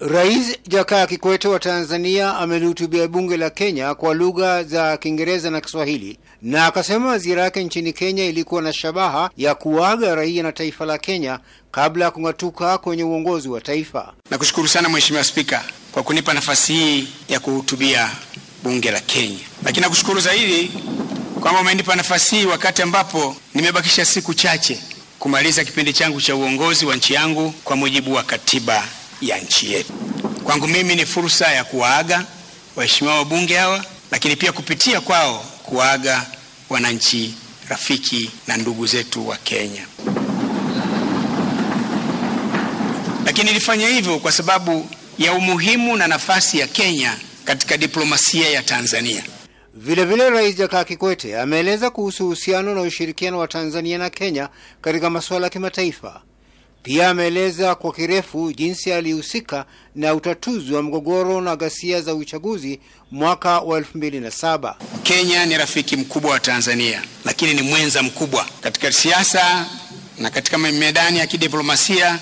Rais Jakaya Kikwete wa Tanzania amelihutubia bunge la Kenya kwa lugha za Kiingereza na Kiswahili na akasema ziara yake nchini Kenya ilikuwa na shabaha ya kuaga raia na taifa la Kenya kabla ya kung'atuka kwenye uongozi wa taifa. Nakushukuru sana Mheshimiwa Spika kwa kunipa nafasi hii ya kuhutubia bunge la Kenya, lakini nakushukuru zaidi kwamba umenipa nafasi hii wakati ambapo nimebakisha siku chache kumaliza kipindi changu cha uongozi wa nchi yangu kwa mujibu wa katiba ya nchi yetu. Kwangu mimi ni fursa ya kuwaaga waheshimiwa wabunge hawa, lakini pia kupitia kwao kuwaaga wananchi rafiki na ndugu zetu wa Kenya. Lakini nilifanya hivyo kwa sababu ya umuhimu na nafasi ya Kenya katika diplomasia ya Tanzania. Vilevile, Rais Jakaya Kikwete ameeleza kuhusu uhusiano na ushirikiano wa Tanzania na Kenya katika masuala ya kimataifa. Pia ameeleza kwa kirefu jinsi alihusika na utatuzi wa mgogoro na ghasia za uchaguzi mwaka wa 2007. Kenya ni rafiki mkubwa wa Tanzania, lakini ni mwenza mkubwa katika siasa na katika medani ya kidiplomasia.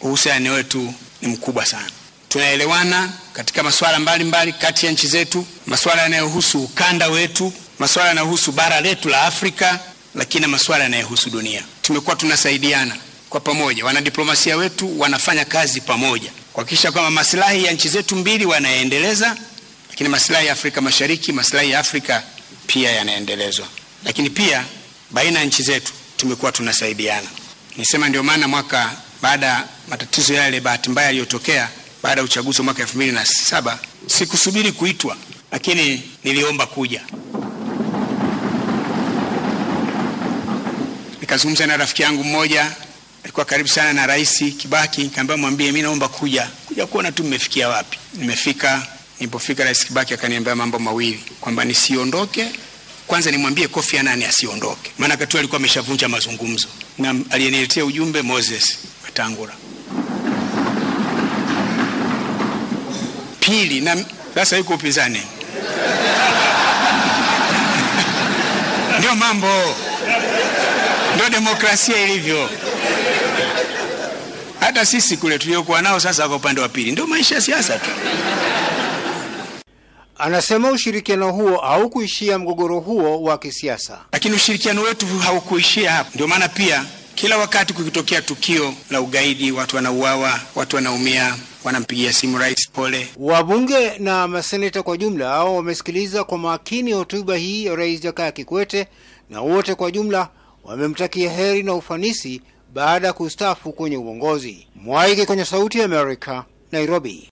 Uhusiano wetu ni mkubwa sana, tunaelewana katika masuala mbalimbali kati ya nchi zetu, masuala yanayohusu ukanda wetu, masuala yanayohusu bara letu la Afrika, lakini na masuala yanayohusu dunia. Tumekuwa tunasaidiana kwa pamoja. Wanadiplomasia wetu wanafanya kazi pamoja kuhakikisha kwamba maslahi ya nchi zetu mbili wanaendeleza, lakini maslahi ya Afrika Mashariki, maslahi ya Afrika pia yanaendelezwa, lakini pia baina ya nchi zetu tumekuwa tunasaidiana. Nisema ndio maana mwaka baada ya matatizo yale bahati mbaya yaliyotokea baada ya uchaguzi wa mwaka elfu mbili na saba sikusubiri kuitwa, lakini niliomba kuja nikazungumza na rafiki yangu mmoja alikuwa karibu sana na Rais Kibaki, nikamwambia mwambie mimi naomba kuja. Kuja kuona tu mmefikia wapi. Nimefika, nilipofika Rais Kibaki akaniambia mambo mawili, kwamba nisiondoke kwanza, nimwambie Kofi Annan asiondoke, maana katu alikuwa ameshavunja mazungumzo, na aliyeniletea ujumbe Moses Wetangula. Pili, na sasa yuko upinzani. Ndio mambo, ndio demokrasia ilivyo hata sisi kule tuliokuwa nao sasa kwa upande wa pili, ndio maisha ya siasa tu. Anasema ushirikiano huo haukuishia mgogoro huo wa kisiasa, lakini ushirikiano wetu haukuishia hapo. Ndio maana pia kila wakati kukitokea tukio la ugaidi, watu wanauawa, watu wanaumia, wanampigia simu rais pole. Wabunge na maseneta kwa jumla wamesikiliza kwa makini hotuba hii ya Rais Jakaya Kikwete, na wote kwa jumla wamemtakia heri na ufanisi baada ya kustaafu kwenye uongozi. Mwaige kwenye Sauti ya Amerika, Nairobi.